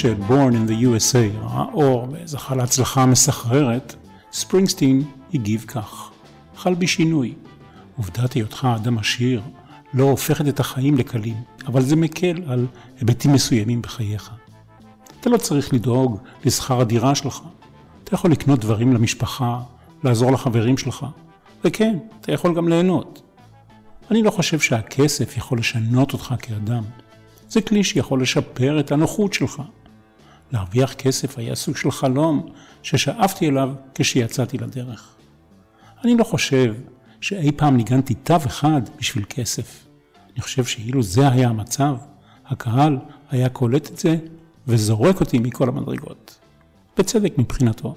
אחרי ש-Born in the USA אור וזכה להצלחה מסחררת, ספרינגסטין הגיב כך: חל בי שינוי. עובדת היותך אדם עשיר לא הופכת את החיים לקלים, אבל זה מקל על היבטים מסוימים בחייך. אתה לא צריך לדאוג לשכר הדירה שלך. אתה יכול לקנות דברים למשפחה, לעזור לחברים שלך, וכן, אתה יכול גם ליהנות. אני לא חושב שהכסף יכול לשנות אותך כאדם. זה כלי שיכול לשפר את הנוחות שלך. להרוויח כסף היה סוג של חלום ששאפתי אליו כשיצאתי לדרך. אני לא חושב שאי פעם ניגנתי תו אחד בשביל כסף. אני חושב שאילו זה היה המצב, הקהל היה קולט את זה וזורק אותי מכל המדרגות. בצדק מבחינתו.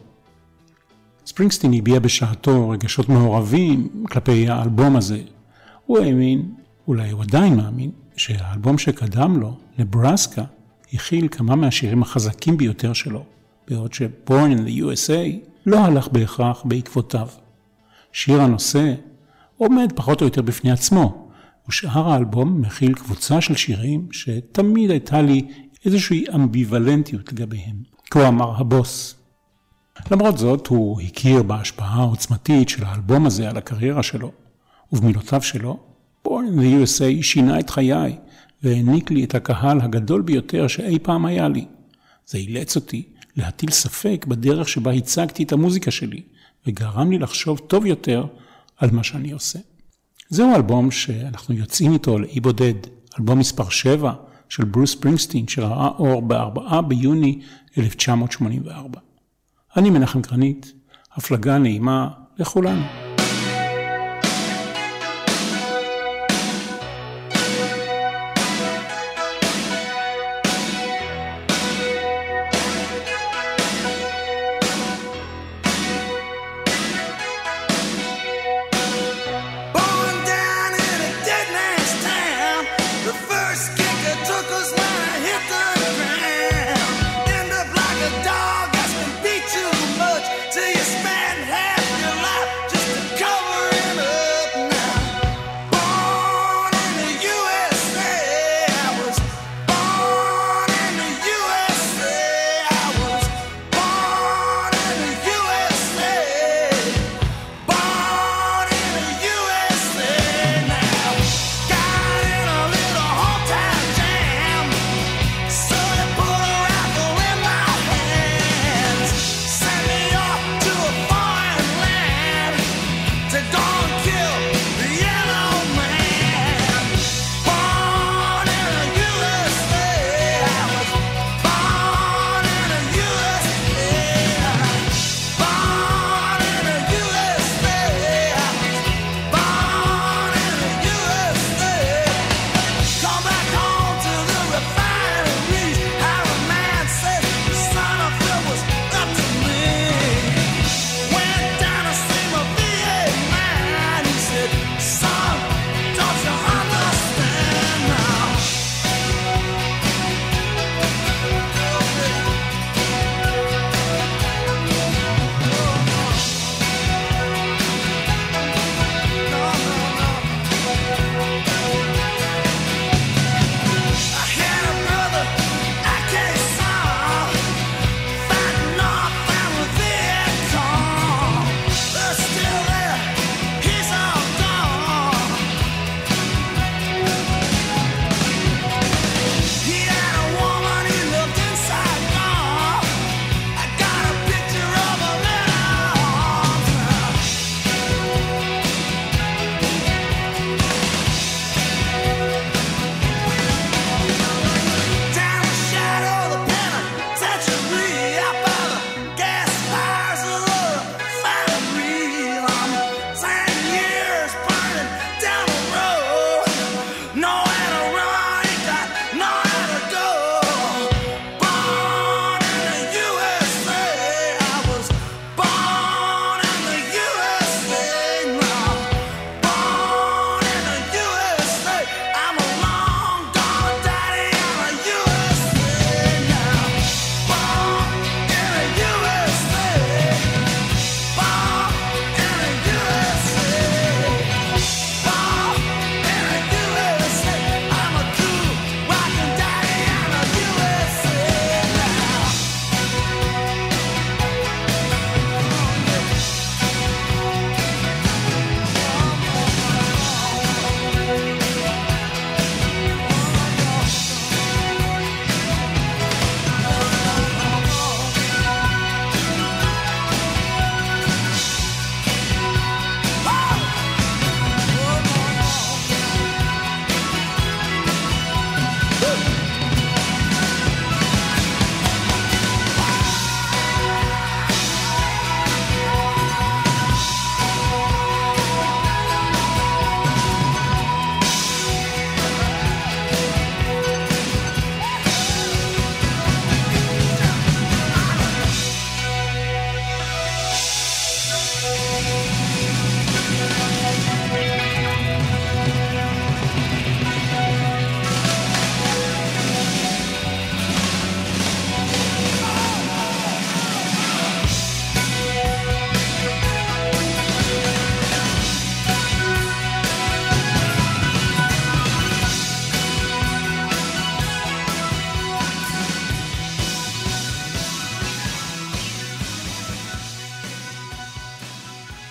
ספרינגסטין הביע בשעתו רגשות מעורבים כלפי האלבום הזה. הוא האמין, אולי הוא עדיין מאמין, שהאלבום שקדם לו, נברסקה, הכיל כמה מהשירים החזקים ביותר שלו, בעוד ש-Born in the USA לא הלך בהכרח בעקבותיו. שיר הנושא עומד פחות או יותר בפני עצמו, ושאר האלבום מכיל קבוצה של שירים שתמיד הייתה לי איזושהי אמביוולנטיות לגביהם. כה אמר הבוס. למרות זאת, הוא הכיר בהשפעה העוצמתית של האלבום הזה על הקריירה שלו, ובמילותיו שלו, Born in the USA שינה את חיי, והעניק לי את הקהל הגדול ביותר שאי פעם היה לי. זה אילץ אותי להטיל ספק בדרך שבה הצגתי את המוזיקה שלי, וגרם לי לחשוב טוב יותר על מה שאני עושה. זהו אלבום שאנחנו יוצאים איתו לאי בודד, אלבום מספר 7 של ברוס פרינגסטין, שראה אור ב-4 ביוני 1984. אני מנחם גרנית, הפלגה נעימה לכולנו.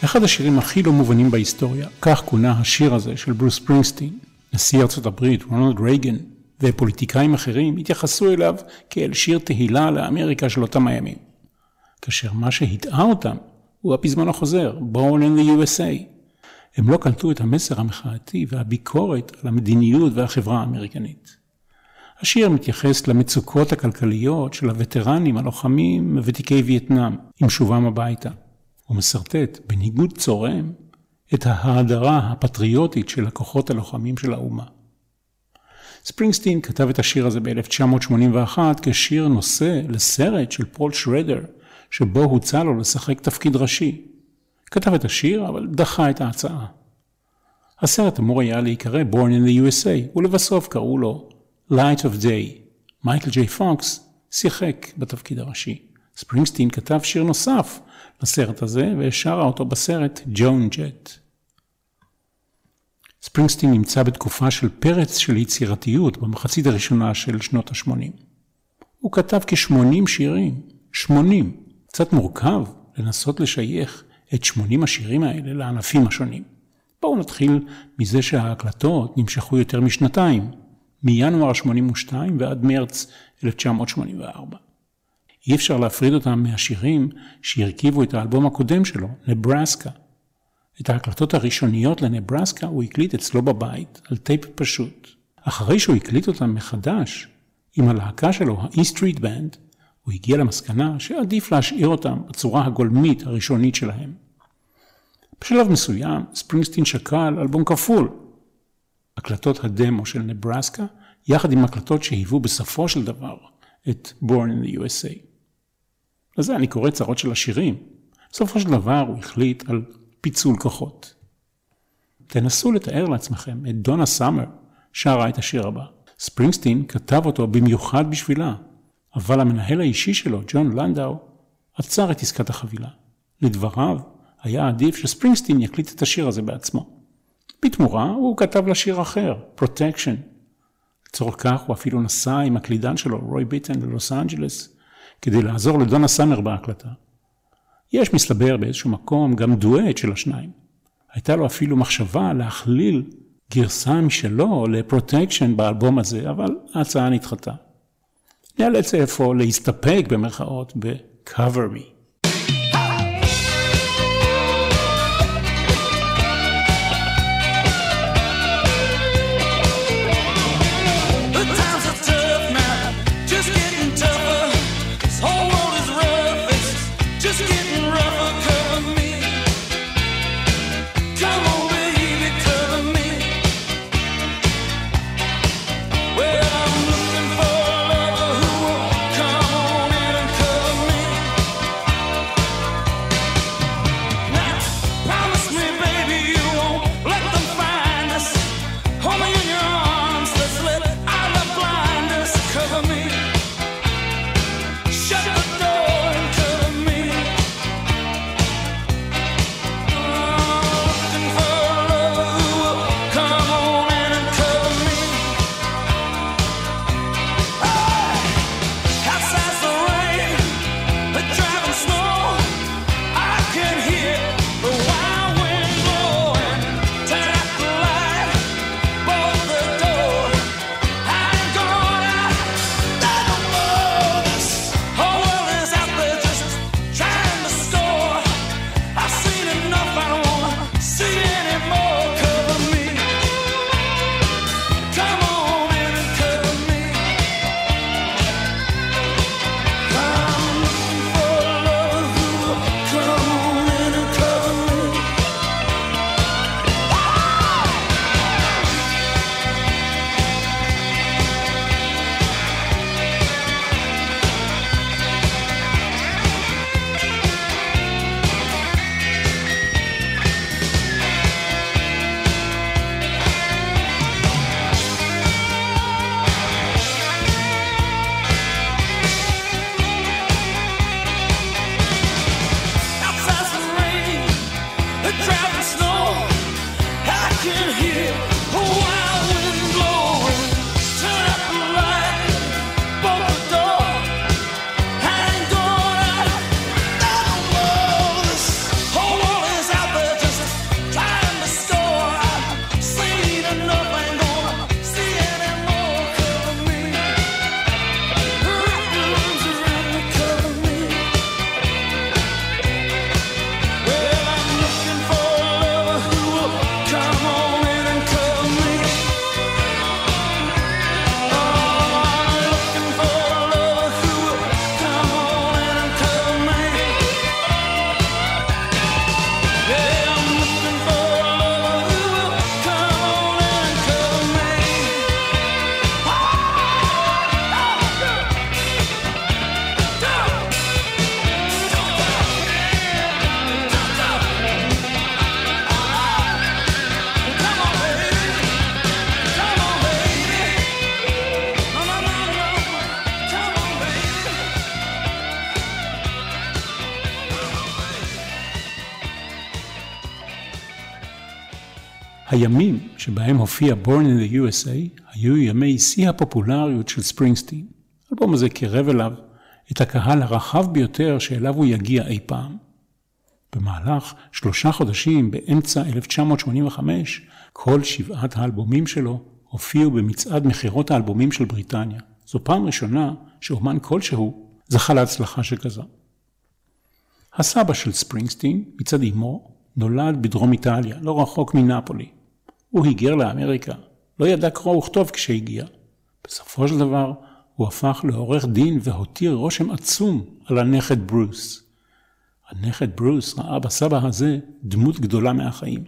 אחד השירים הכי לא מובנים בהיסטוריה, כך כונה השיר הזה של ברוס פרינגסטין. נשיא ארצות הברית, רונלד רייגן, ופוליטיקאים אחרים התייחסו אליו כאל שיר תהילה לאמריקה של אותם הימים. כאשר מה שהטעה אותם הוא הפזמון החוזר, Born in the USA. הם לא קלטו את המסר המחאתי והביקורת על המדיניות והחברה האמריקנית. השיר מתייחס למצוקות הכלכליות של הווטרנים הלוחמים מוותיקי וייטנאם עם שובם הביתה. הוא משרטט, בניגוד צורם, את ההאדרה הפטריוטית של הכוחות הלוחמים של האומה. ספרינגסטין כתב את השיר הזה ב-1981 כשיר נושא לסרט של פול שרדר, שבו הוצע לו לשחק תפקיד ראשי. כתב את השיר, אבל דחה את ההצעה. הסרט אמור היה להיקרא Born in the USA, ולבסוף קראו לו Light of Day. מייקל ג'יי פוקס שיחק בתפקיד הראשי. ספרינגסטין כתב שיר נוסף לסרט הזה, ושרה אותו בסרט ג'ון ג'ט. ספרינגסטין נמצא בתקופה של פרץ של יצירתיות במחצית הראשונה של שנות ה-80. הוא כתב כ-80 שירים, 80. קצת מורכב לנסות לשייך את 80 השירים האלה לענפים השונים. בואו נתחיל מזה שההקלטות נמשכו יותר משנתיים, מינואר 82 ועד מרץ 1984. אי אפשר להפריד אותם מהשירים שהרכיבו את האלבום הקודם שלו, נברסקה. את ההקלטות הראשוניות לנברסקה הוא הקליט אצלו בבית, על טייפ פשוט. אחרי שהוא הקליט אותם מחדש, עם הלהקה שלו, E Street Band, הוא הגיע למסקנה שעדיף להשאיר אותם בצורה הגולמית הראשונית שלהם. בשלב מסוים, ספרינגסטין שקל אלבום כפול. הקלטות הדמו של נברסקה, יחד עם הקלטות שהיוו בסופו של דבר את Born in the USA. לזה אני קורא צרות של השירים. בסופו של דבר הוא החליט על פיצול כוחות. תנסו לתאר לעצמכם את דונה סאמר שרה את השיר הבא. ספרינגסטין כתב אותו במיוחד בשבילה, אבל המנהל האישי שלו, ג'ון לנדאו, עצר את עסקת החבילה. לדבריו, היה עדיף שספרינגסטין יקליט את השיר הזה בעצמו. בתמורה הוא כתב לה שיר אחר, Protection. לצורך כך הוא אפילו נסע עם הקלידן שלו, רוי ביטן, ללוס אנג'לס, כדי לעזור לדונה סאמר בהקלטה. יש מסתבר באיזשהו מקום גם דואט של השניים. הייתה לו אפילו מחשבה להכליל גרסה משלו ל Protection באלבום הזה, אבל ההצעה נדחתה. נאלץ אפוא להסתפק במרכאות ב-cover me. הימים שבהם הופיע Born in the USA היו ימי שיא הפופולריות של ספרינגסטין. האלבום הזה קירב אליו את הקהל הרחב ביותר שאליו הוא יגיע אי פעם. במהלך שלושה חודשים באמצע 1985, כל שבעת האלבומים שלו הופיעו במצעד מכירות האלבומים של בריטניה. זו פעם ראשונה שאומן כלשהו זכה להצלחה שכזו. הסבא של ספרינגסטין, מצד אמו, נולד בדרום איטליה, לא רחוק מנפולי. הוא היגר לאמריקה, לא ידע קרוא וכתוב כשהגיע. בסופו של דבר, הוא הפך לעורך דין והותיר רושם עצום על הנכד ברוס. הנכד ברוס ראה בסבא הזה דמות גדולה מהחיים.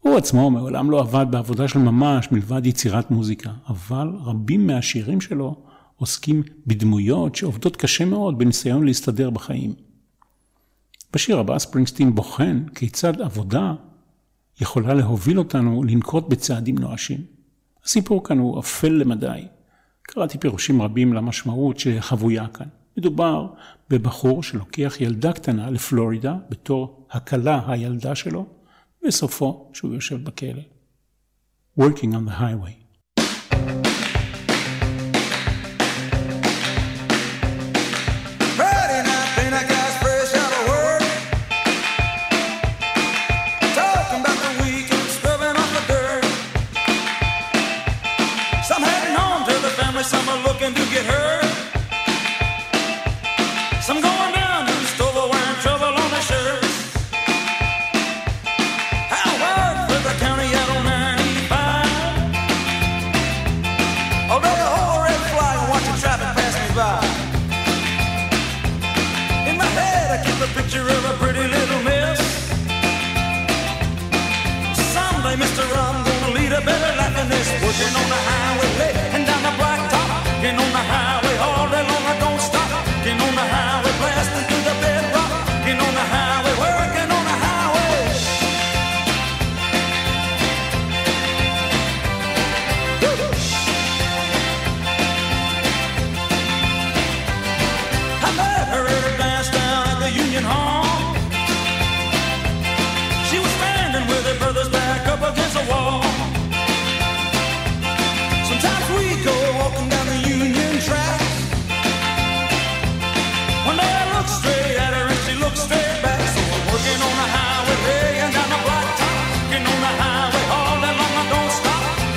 הוא עצמו מעולם לא עבד בעבודה של ממש מלבד יצירת מוזיקה, אבל רבים מהשירים שלו עוסקים בדמויות שעובדות קשה מאוד בניסיון להסתדר בחיים. בשיר הבא ספרינגסטין בוחן כיצד עבודה יכולה להוביל אותנו לנקוט בצעדים נואשים. הסיפור כאן הוא אפל למדי. קראתי פירושים רבים למשמעות שחבויה כאן. מדובר בבחור שלוקח ילדה קטנה לפלורידה בתור הכלה הילדה שלו, וסופו שהוא יושב בכלא. Working on the highway. you know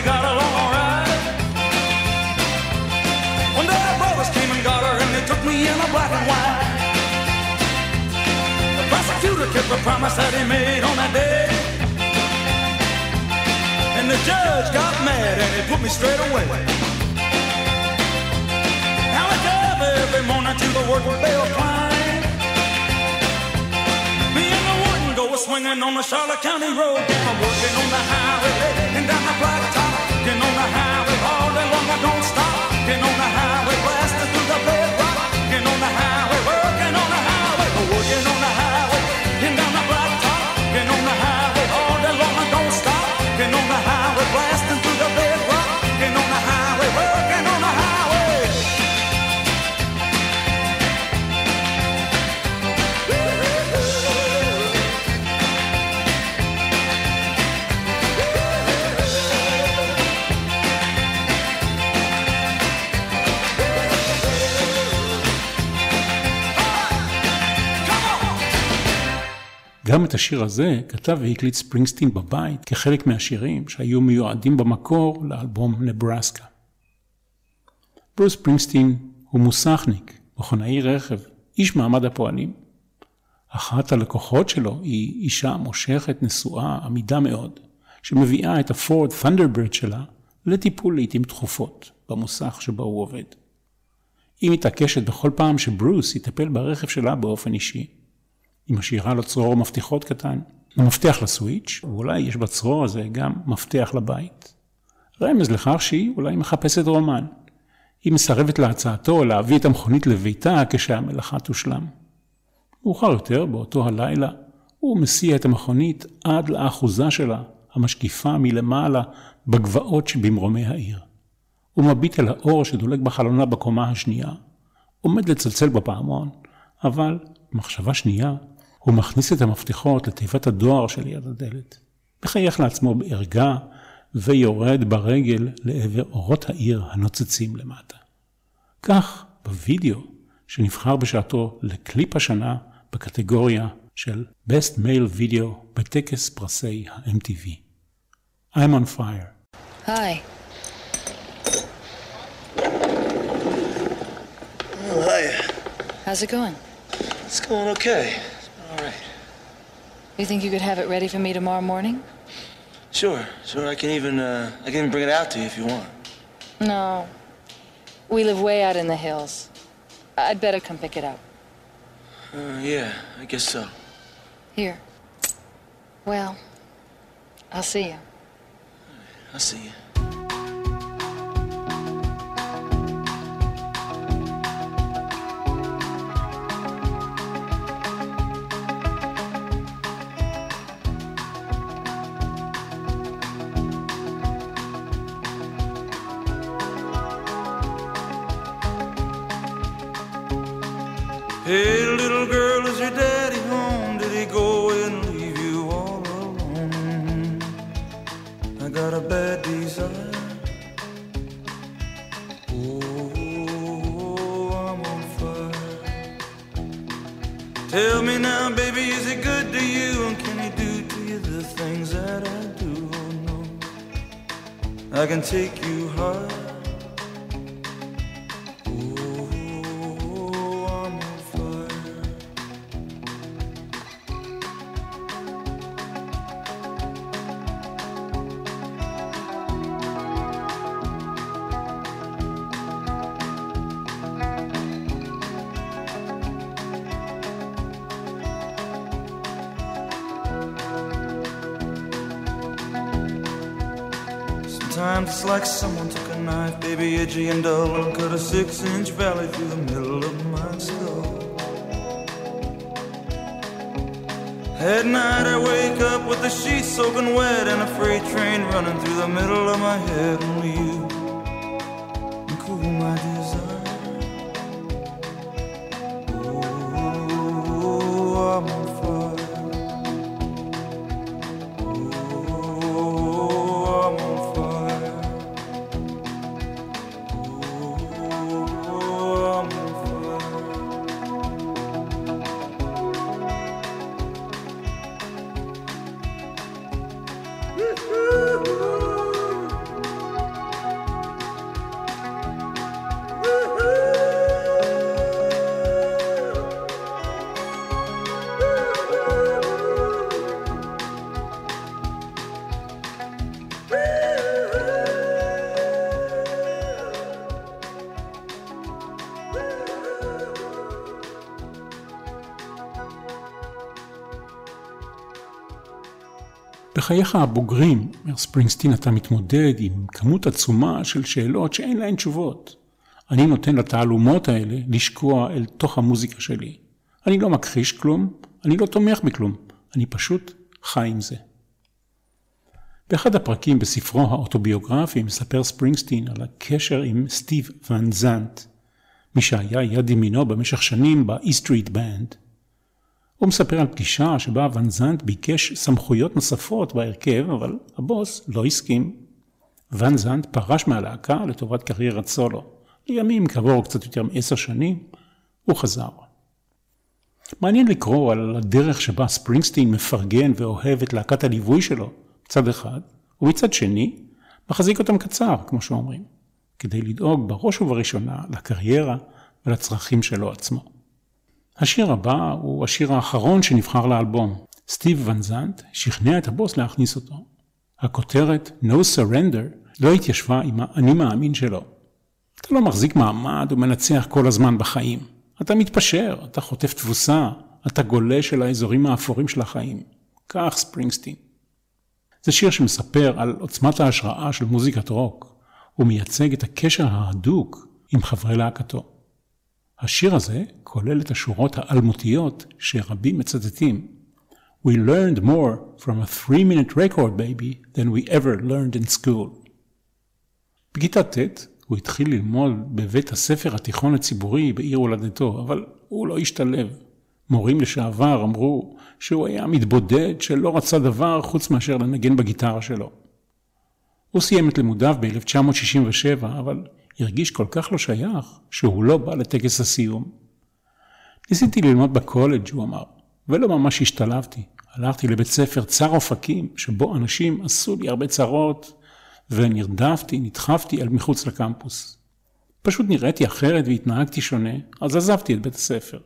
really got along alright. One day our brothers came and got her, and they took me in a black and white. The prosecutor kept the promise that he made on that day. And the judge got mad and he put me straight away. Now I drive every morning to the work bell climb. Me and the warden go swinging on the Charlotte County Road. I'm working on the highway and down the blacktop highway, working on the highway. גם את השיר הזה כתב והקליט ספרינגסטין בבית כחלק מהשירים שהיו מיועדים במקור לאלבום נברסקה. ברוס ספרינגסטין הוא מוסכניק, מכונאי רכב, איש מעמד הפועלים. אחת הלקוחות שלו היא אישה מושכת, נשואה, עמידה מאוד, שמביאה את הפורד ת'נדרברד שלה לטיפול לעיתים תכופות במוסך שבו הוא עובד. היא מתעקשת בכל פעם שברוס יטפל ברכב שלה באופן אישי. היא משאירה לו צרור מפתחות קטן, המפתח לסוויץ', ואולי יש בצרור הזה גם מפתח לבית. רמז לכך שהיא אולי מחפשת רומן. היא מסרבת להצעתו להביא את המכונית לביתה כשהמלאכה תושלם. מאוחר יותר, באותו הלילה, הוא מסיע את המכונית עד לאחוזה שלה, המשקיפה מלמעלה בגבעות שבמרומי העיר. הוא מביט אל האור שדולק בחלונה בקומה השנייה, עומד לצלצל בפעמון, אבל, במחשבה שנייה, הוא מכניס את המפתחות לתיבת הדואר שליד הדלת. מחייך לעצמו בערגה, ויורד ברגל לעבר אורות העיר הנוצצים למטה. כך, בווידאו שנבחר בשעתו לקליפ השנה בקטגוריה של Best Male Video בטקס פרסי ה-MTV. I'm on fire. Hi. Oh, hi. How's it going? It's going okay. Right. You think you could have it ready for me tomorrow morning? Sure, sure. I can even uh, I can even bring it out to you if you want. No. We live way out in the hills. I'd better come pick it up. Uh, yeah, I guess so. Here. Well, I'll see you. I'll see you. Take edgy and dull, cut a six inch valley through the middle of my skull. At night I wake up with the sheets soaking wet and a freight train running through the middle of my head. בחייך הבוגרים, אומר ספרינגסטין, אתה מתמודד עם כמות עצומה של שאלות שאין להן תשובות. אני נותן לתעלומות האלה לשקוע אל תוך המוזיקה שלי. אני לא מכחיש כלום, אני לא תומך בכלום, אני פשוט חי עם זה. באחד הפרקים בספרו האוטוביוגרפי מספר ספרינגסטין על הקשר עם סטיב ון זנט, מי שהיה יד ימינו במשך שנים ב-E Street Band. הוא מספר על פגישה שבה ון זנט ביקש סמכויות נוספות בהרכב, אבל הבוס לא הסכים. ון זנט פרש מהלהקה לטובת קריירת סולו. לימים, כעבור קצת יותר מעשר שנים, הוא חזר. מעניין לקרוא על הדרך שבה ספרינגסטין מפרגן ואוהב את להקת הליווי שלו, מצד אחד, ומצד שני, מחזיק אותם קצר, כמו שאומרים, כדי לדאוג בראש ובראשונה לקריירה ולצרכים שלו עצמו. השיר הבא הוא השיר האחרון שנבחר לאלבום. סטיב ון זנט שכנע את הבוס להכניס אותו. הכותרת No Surrender לא התיישבה עם האני מאמין שלו. אתה לא מחזיק מעמד ומנצח כל הזמן בחיים. אתה מתפשר, אתה חוטף תבוסה, אתה גולש אל האזורים האפורים של החיים. כך ספרינגסטין. זה שיר שמספר על עוצמת ההשראה של מוזיקת רוק, ומייצג את הקשר ההדוק עם חברי להקתו. השיר הזה כולל את השורות האלמותיות שרבים מצטטים. We learned more from a three-minute record baby than we ever learned in school. בכיתה ט' הוא התחיל ללמוד בבית הספר התיכון הציבורי בעיר הולדתו, אבל הוא לא השתלב. מורים לשעבר אמרו שהוא היה מתבודד שלא רצה דבר חוץ מאשר לנגן בגיטרה שלו. הוא סיים את לימודיו ב-1967, אבל הרגיש כל כך לא שייך, שהוא לא בא לטקס הסיום. ניסיתי ללמוד בקולג', הוא אמר, ולא ממש השתלבתי. הלכתי לבית ספר צר אופקים, שבו אנשים עשו לי הרבה צרות, ונרדפתי, נדחפתי אל מחוץ לקמפוס. פשוט נראיתי אחרת והתנהגתי שונה, אז עזבתי את בית הספר.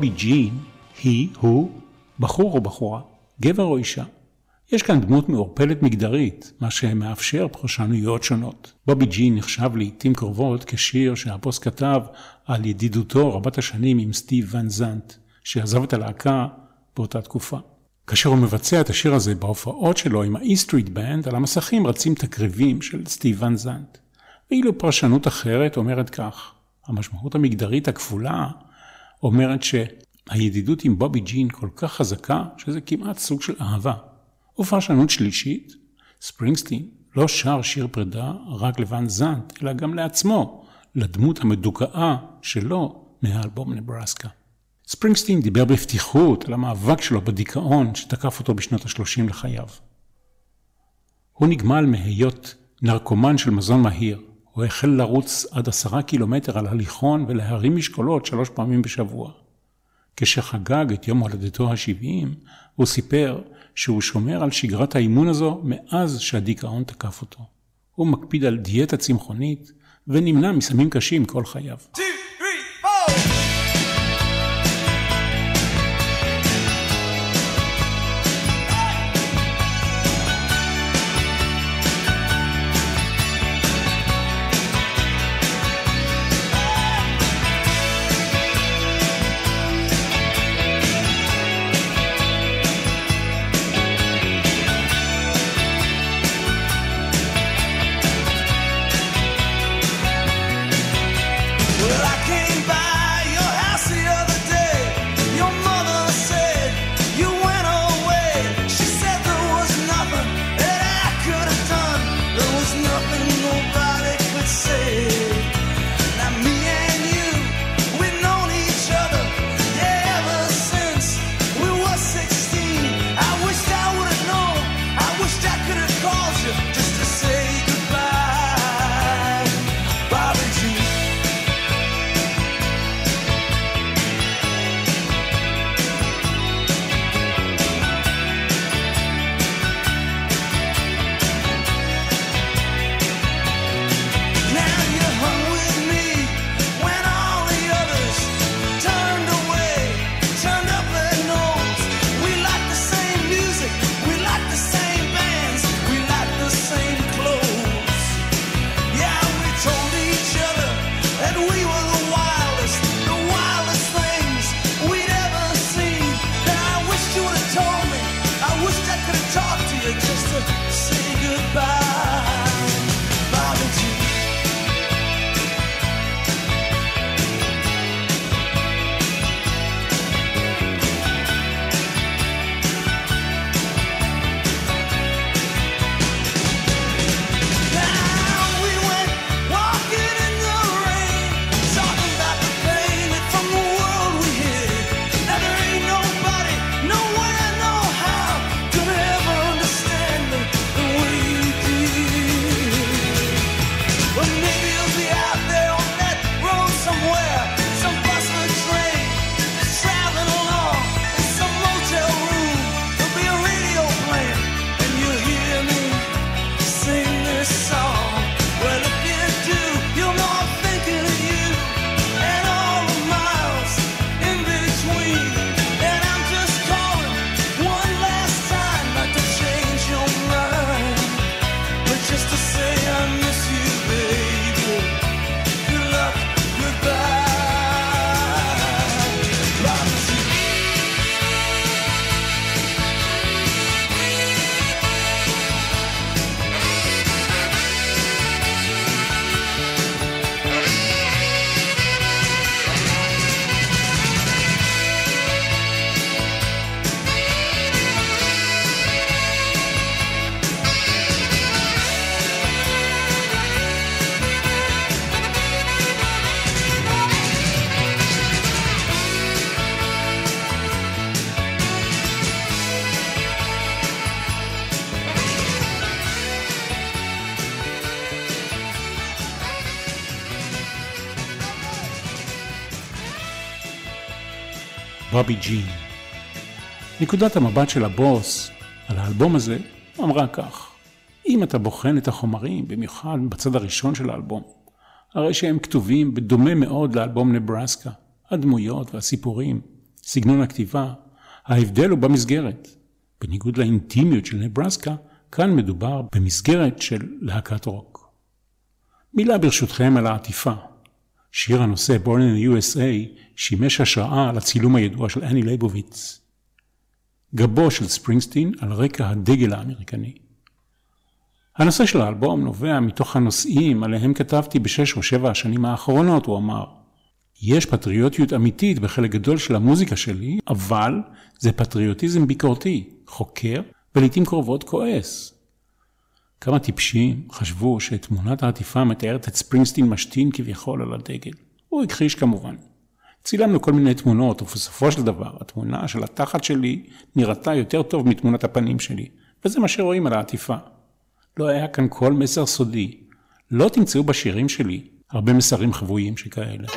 בובי ג'ין היא, הוא, בחור או בחורה, גבר או אישה. יש כאן דמות מעורפלת מגדרית, מה שמאפשר פרשנויות שונות. בובי ג'י נחשב לעיתים קרובות כשיר שהבוס כתב על ידידותו רבת השנים עם סטיב ון זנט, שעזב את הלהקה באותה תקופה. כאשר הוא מבצע את השיר הזה בהופעות שלו עם Street Band, על המסכים רצים תקריבים של סטיב ון זנט. ואילו פרשנות אחרת אומרת כך, המשמעות המגדרית הכפולה אומרת שהידידות עם בובי ג'ין כל כך חזקה, שזה כמעט סוג של אהבה. ופרשנות שלישית, ספרינגסטין לא שר שיר פרידה רק לוואן זנט, אלא גם לעצמו, לדמות המדוכאה שלו מהאלבום נברסקה. ספרינגסטין דיבר בפתיחות על המאבק שלו בדיכאון שתקף אותו בשנות ה-30 לחייו. הוא נגמל מהיות נרקומן של מזון מהיר. הוא החל לרוץ עד עשרה קילומטר על הליכון ולהרים משקולות שלוש פעמים בשבוע. כשחגג את יום הולדתו ה-70, הוא סיפר שהוא שומר על שגרת האימון הזו מאז שהדיכאון תקף אותו. הוא מקפיד על דיאטה צמחונית ונמנע מסמים קשים כל חייו. בובי ג'ין. נקודת המבט של הבוס על האלבום הזה אמרה כך: אם אתה בוחן את החומרים, במיוחד בצד הראשון של האלבום, הרי שהם כתובים בדומה מאוד לאלבום נברסקה. הדמויות והסיפורים, סגנון הכתיבה, ההבדל הוא במסגרת. בניגוד לאינטימיות של נברסקה, כאן מדובר במסגרת של להקת רוק. מילה ברשותכם על העטיפה. שיר הנושא Born in the USA שימש השראה לצילום הידוע של אני ליבוביץ. גבו של ספרינגסטין על רקע הדגל האמריקני. הנושא של האלבום נובע מתוך הנושאים עליהם כתבתי בשש או שבע השנים האחרונות, הוא אמר. יש פטריוטיות אמיתית בחלק גדול של המוזיקה שלי, אבל זה פטריוטיזם ביקורתי, חוקר, ולעיתים קרובות כועס. כמה טיפשים חשבו שתמונת העטיפה מתארת את ספרינגסטין משתין כביכול על הדגל. הוא הכחיש כמובן. צילמנו כל מיני תמונות, ובסופו של דבר, התמונה של התחת שלי נראתה יותר טוב מתמונת הפנים שלי, וזה מה שרואים על העטיפה. לא היה כאן כל מסר סודי. לא תמצאו בשירים שלי הרבה מסרים חבויים שכאלה.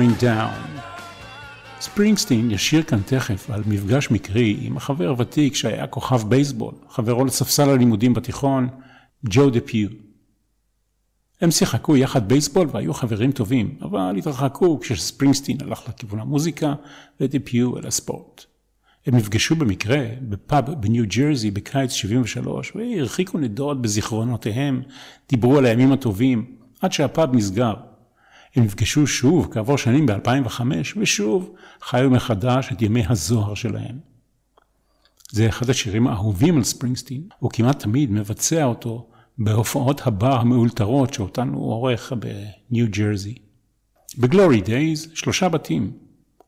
Going down. ספרינגסטין ישיר כאן תכף על מפגש מקרי עם החבר ותיק שהיה כוכב בייסבול, חברו לספסל הלימודים בתיכון, ג'ו דה פיו. הם שיחקו יחד בייסבול והיו חברים טובים, אבל התרחקו כשספרינגסטין הלך לכיוון המוזיקה ודה פיו אל הספורט. הם נפגשו במקרה בפאב בניו ג'רזי בקיץ 73 והרחיקו נדוד בזיכרונותיהם, דיברו על הימים הטובים, עד שהפאב נסגר. הם נפגשו שוב כעבור שנים ב-2005, ושוב חיו מחדש את ימי הזוהר שלהם. זה אחד השירים האהובים על ספרינגסטין, הוא כמעט תמיד מבצע אותו בהופעות הבר המאולתרות שאותן הוא עורך בניו ג'רזי. בגלורי דייז, שלושה בתים.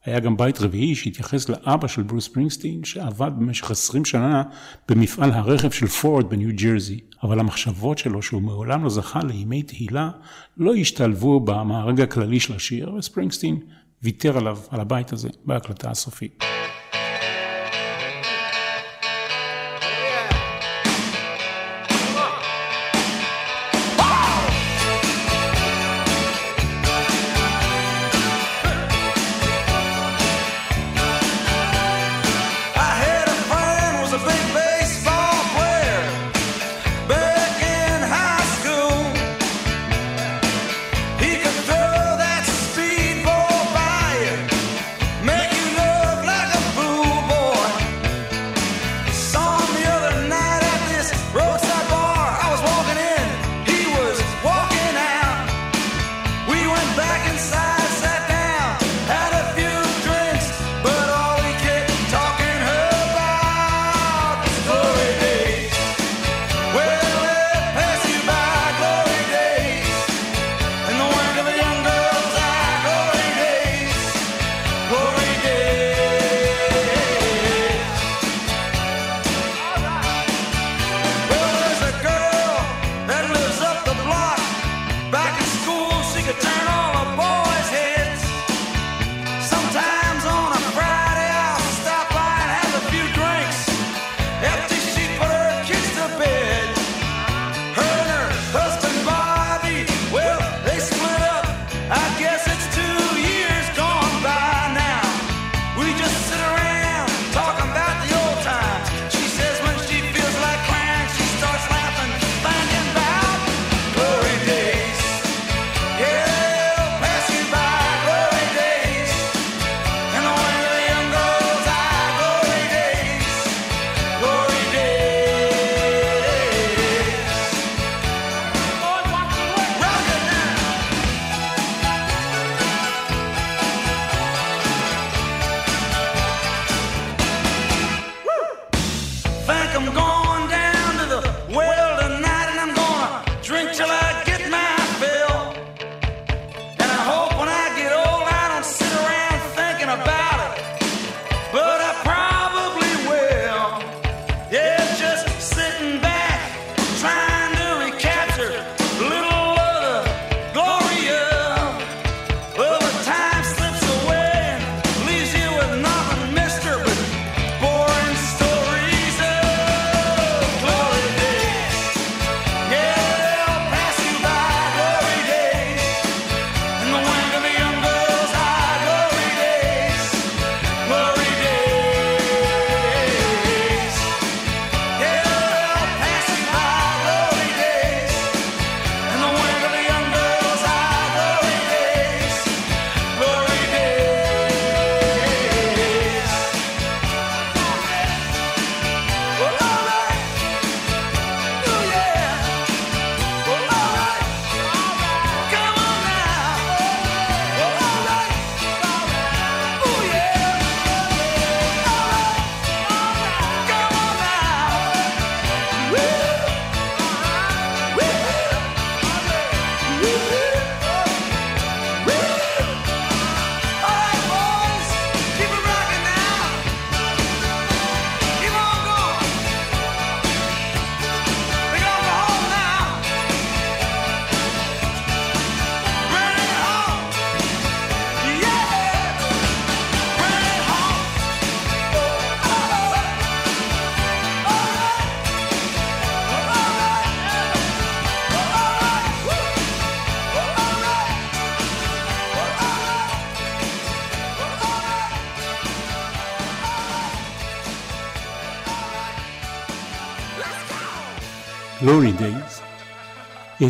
היה גם בית רביעי שהתייחס לאבא של ברוס פרינגסטין, שעבד במשך 20 שנה במפעל הרכב של פורד בניו ג'רזי, אבל המחשבות שלו שהוא מעולם לא זכה לימי תהילה, לא השתלבו במארג הכללי של השיר, וספרינגסטין ויתר עליו, על הבית הזה, בהקלטה הסופית.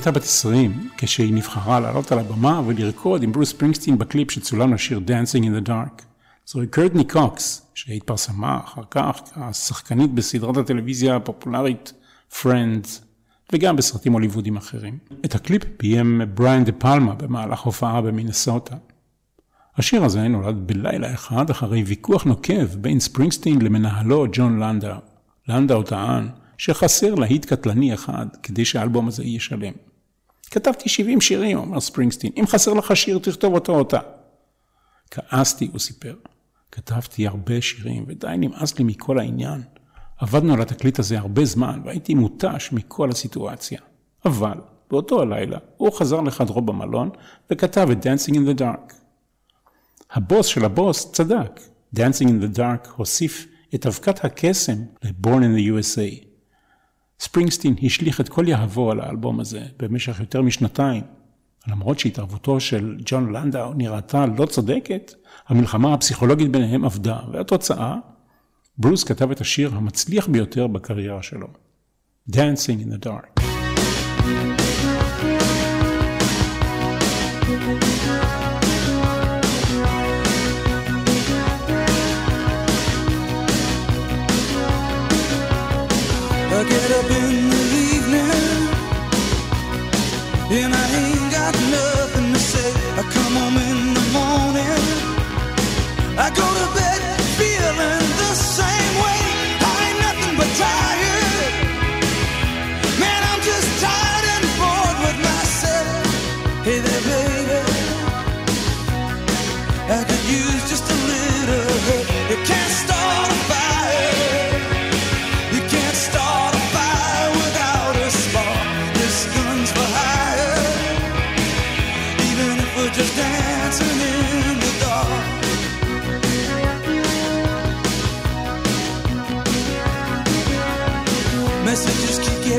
הייתה בת 20 כשהיא נבחרה לעלות על הבמה ולרקוד עם ברוס ספרינגסטין בקליפ שצולם לשיר Dancing in the Dark. זוהי קרטני קוקס, שהתפרסמה אחר כך כשחקנית בסדרת הטלוויזיה הפופולרית Friends, וגם בסרטים הוליוודים אחרים. את הקליפ ביים בריאן דה פלמה במהלך הופעה במינסוטה. השיר הזה נולד בלילה אחד אחרי ויכוח נוקב בין ספרינגסטין למנהלו ג'ון לנדאו. לנדאו טען שחסר להיט קטלני אחד כדי שהאלבום הזה יהיה שלם. כתבתי 70 שירים, אומר ספרינגסטין, אם חסר לך שיר תכתוב אותו אותה. כעסתי, הוא סיפר. כתבתי הרבה שירים, ודי נמאס לי מכל העניין. עבדנו על התקליט הזה הרבה זמן, והייתי מותש מכל הסיטואציה. אבל, באותו הלילה, הוא חזר לחדרו במלון, וכתב את Dancing in the Dark. הבוס של הבוס צדק. Dancing in the Dark הוסיף את אבקת הקסם ל-Born in the USA. ספרינגסטין השליך את כל יהבו על האלבום הזה במשך יותר משנתיים. למרות שהתערבותו של ג'ון לנדאו נראתה לא צודקת, המלחמה הפסיכולוגית ביניהם עבדה, והתוצאה, ברוס כתב את השיר המצליח ביותר בקריירה שלו, Dancing in the Dark. I get up in the evening and I ain't got nothing to say. I come home in the morning. I go to bed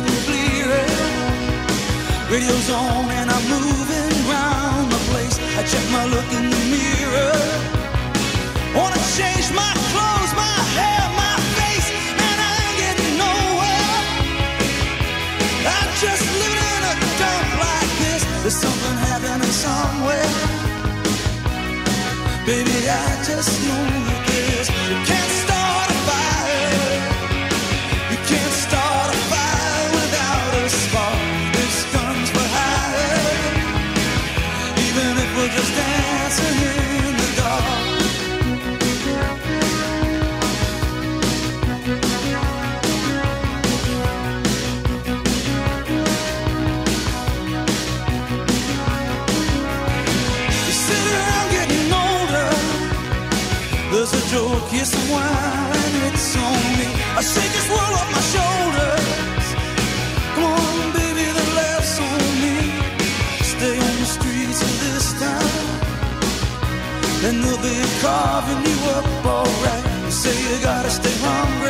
getting clearer. Radio's on and I'm moving around the place. I check my look in the mirror. Wanna change my clothes, my hair, my face, and I ain't getting nowhere. I'm just living in a dump like this. There's something happening somewhere. Baby, I just know. You can't carving you up alright. You say you gotta stay hungry.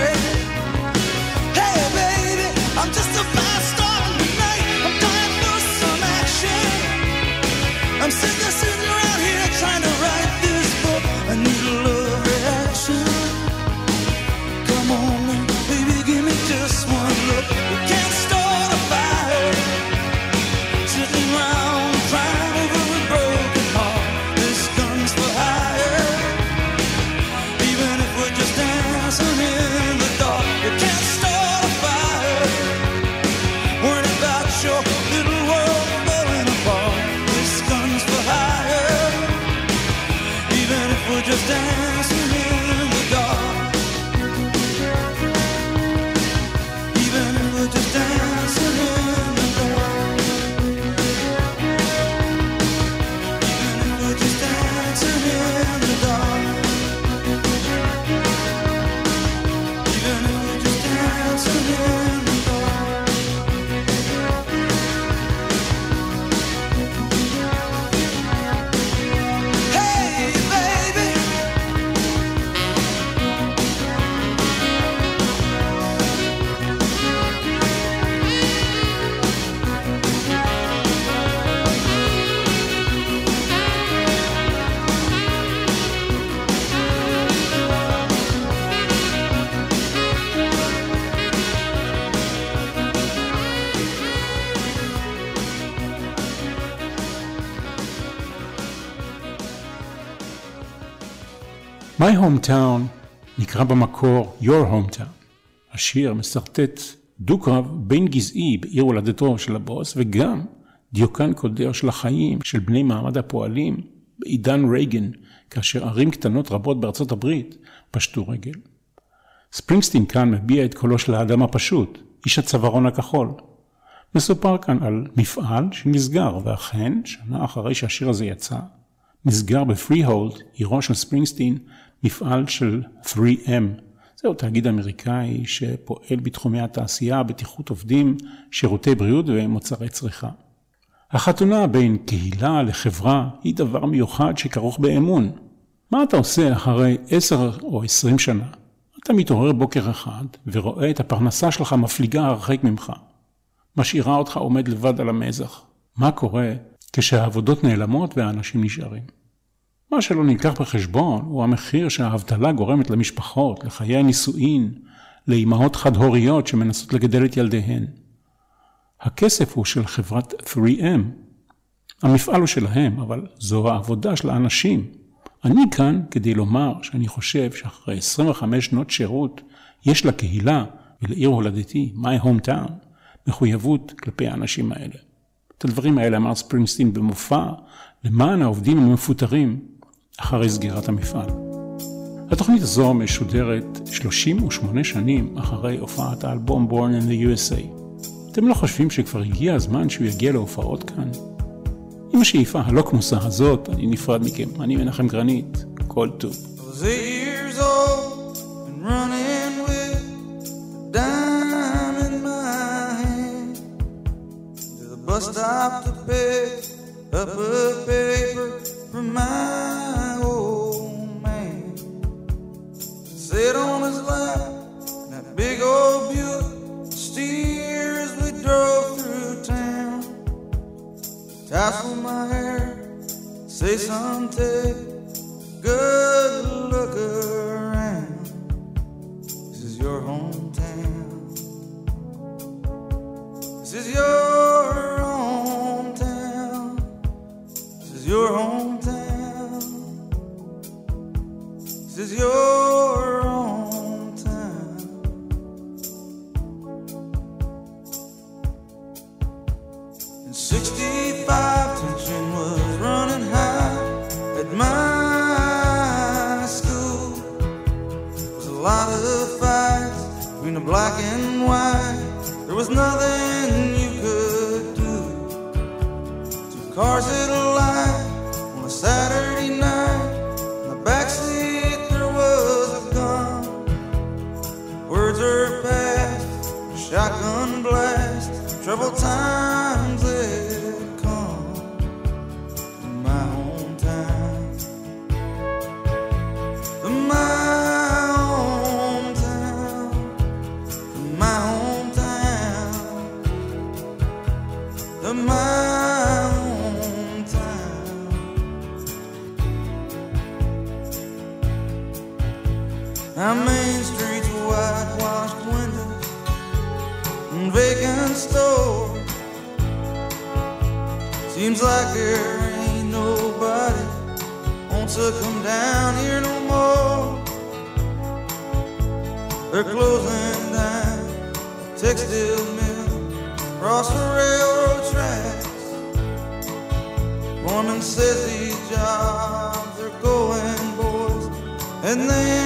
My Hometown נקרא במקור Your Hometown. השיר משרטט דו-קרב בין גזעי בעיר הולדתו של הבוס, וגם דיוקן קודר של החיים של בני מעמד הפועלים בעידן רייגן, כאשר ערים קטנות רבות בארצות הברית פשטו רגל. ספרינגסטין כאן מביע את קולו של האדם הפשוט, איש הצווארון הכחול. מסופר כאן על מפעל שנסגר, ואכן, שנה אחרי שהשיר הזה יצא, נסגר בפרי-הולד, עירו של ספרינגסטין, מפעל של 3M. זהו תאגיד אמריקאי שפועל בתחומי התעשייה, בטיחות עובדים, שירותי בריאות ומוצרי צריכה. החתונה בין קהילה לחברה היא דבר מיוחד שכרוך באמון. מה אתה עושה אחרי עשר או עשרים שנה? אתה מתעורר בוקר אחד ורואה את הפרנסה שלך מפליגה הרחק ממך. משאירה אותך עומד לבד על המזח. מה קורה כשהעבודות נעלמות והאנשים נשארים? מה שלא נלקח בחשבון הוא המחיר שהאבטלה גורמת למשפחות, לחיי הנישואין, לאימהות חד-הוריות שמנסות לגדל את ילדיהן. הכסף הוא של חברת 3M. המפעל הוא שלהם, אבל זו העבודה של האנשים. אני כאן כדי לומר שאני חושב שאחרי 25 שנות שירות יש לקהילה ולעיר הולדתי, my hometown, מחויבות כלפי האנשים האלה. את הדברים האלה אמר ספרינגסטין במופע למען העובדים המפוטרים אחרי סגירת המפעל. התוכנית הזו משודרת 38 שנים אחרי הופעת האלבום Born in the USA. אתם לא חושבים שכבר הגיע הזמן שהוא יגיע להופעות כאן? עם השאיפה הלא כמוסה הזאת, אני נפרד מכם. אני מנחם גרנית, כל טוב. stop to pick up a paper from my old man. Sit on his lap, that big old Buick, steer as we drove through town. Tassel my hair, say something, good and then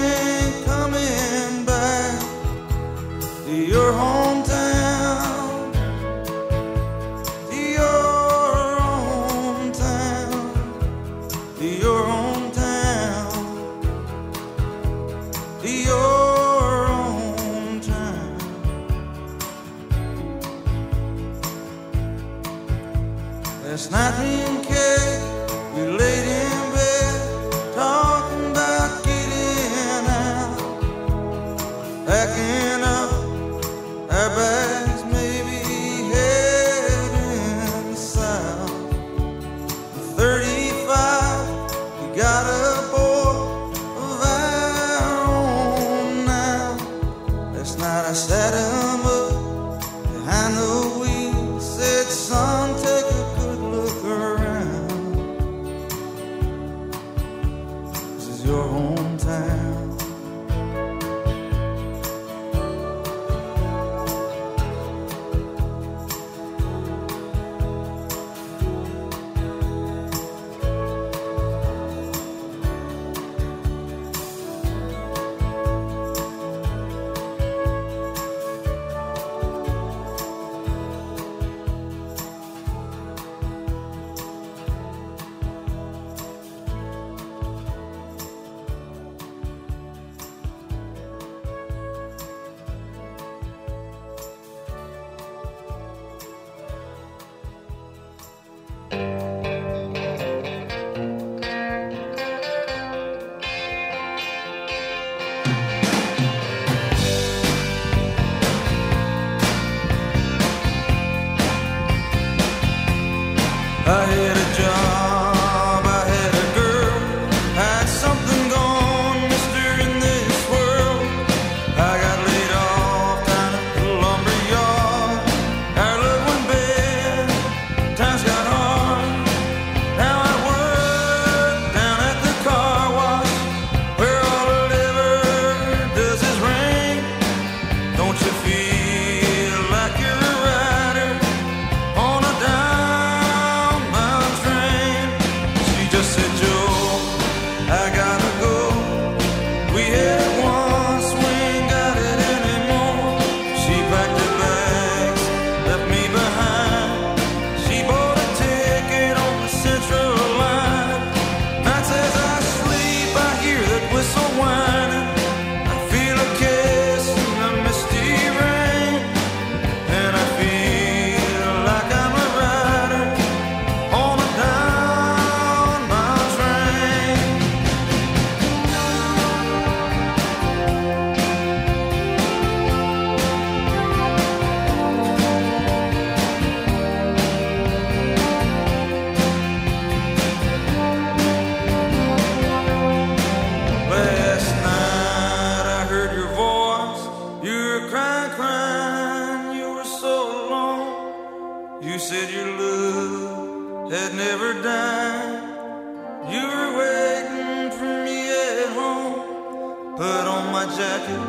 Put on my jacket,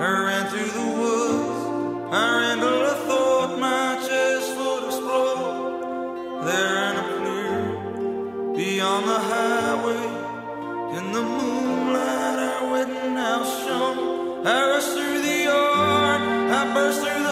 I ran through the woods. I ran till I thought my chest would explode. There in a clear, beyond the highway, in the moonlight, our wedding house shone. I rushed through the yard, I burst through.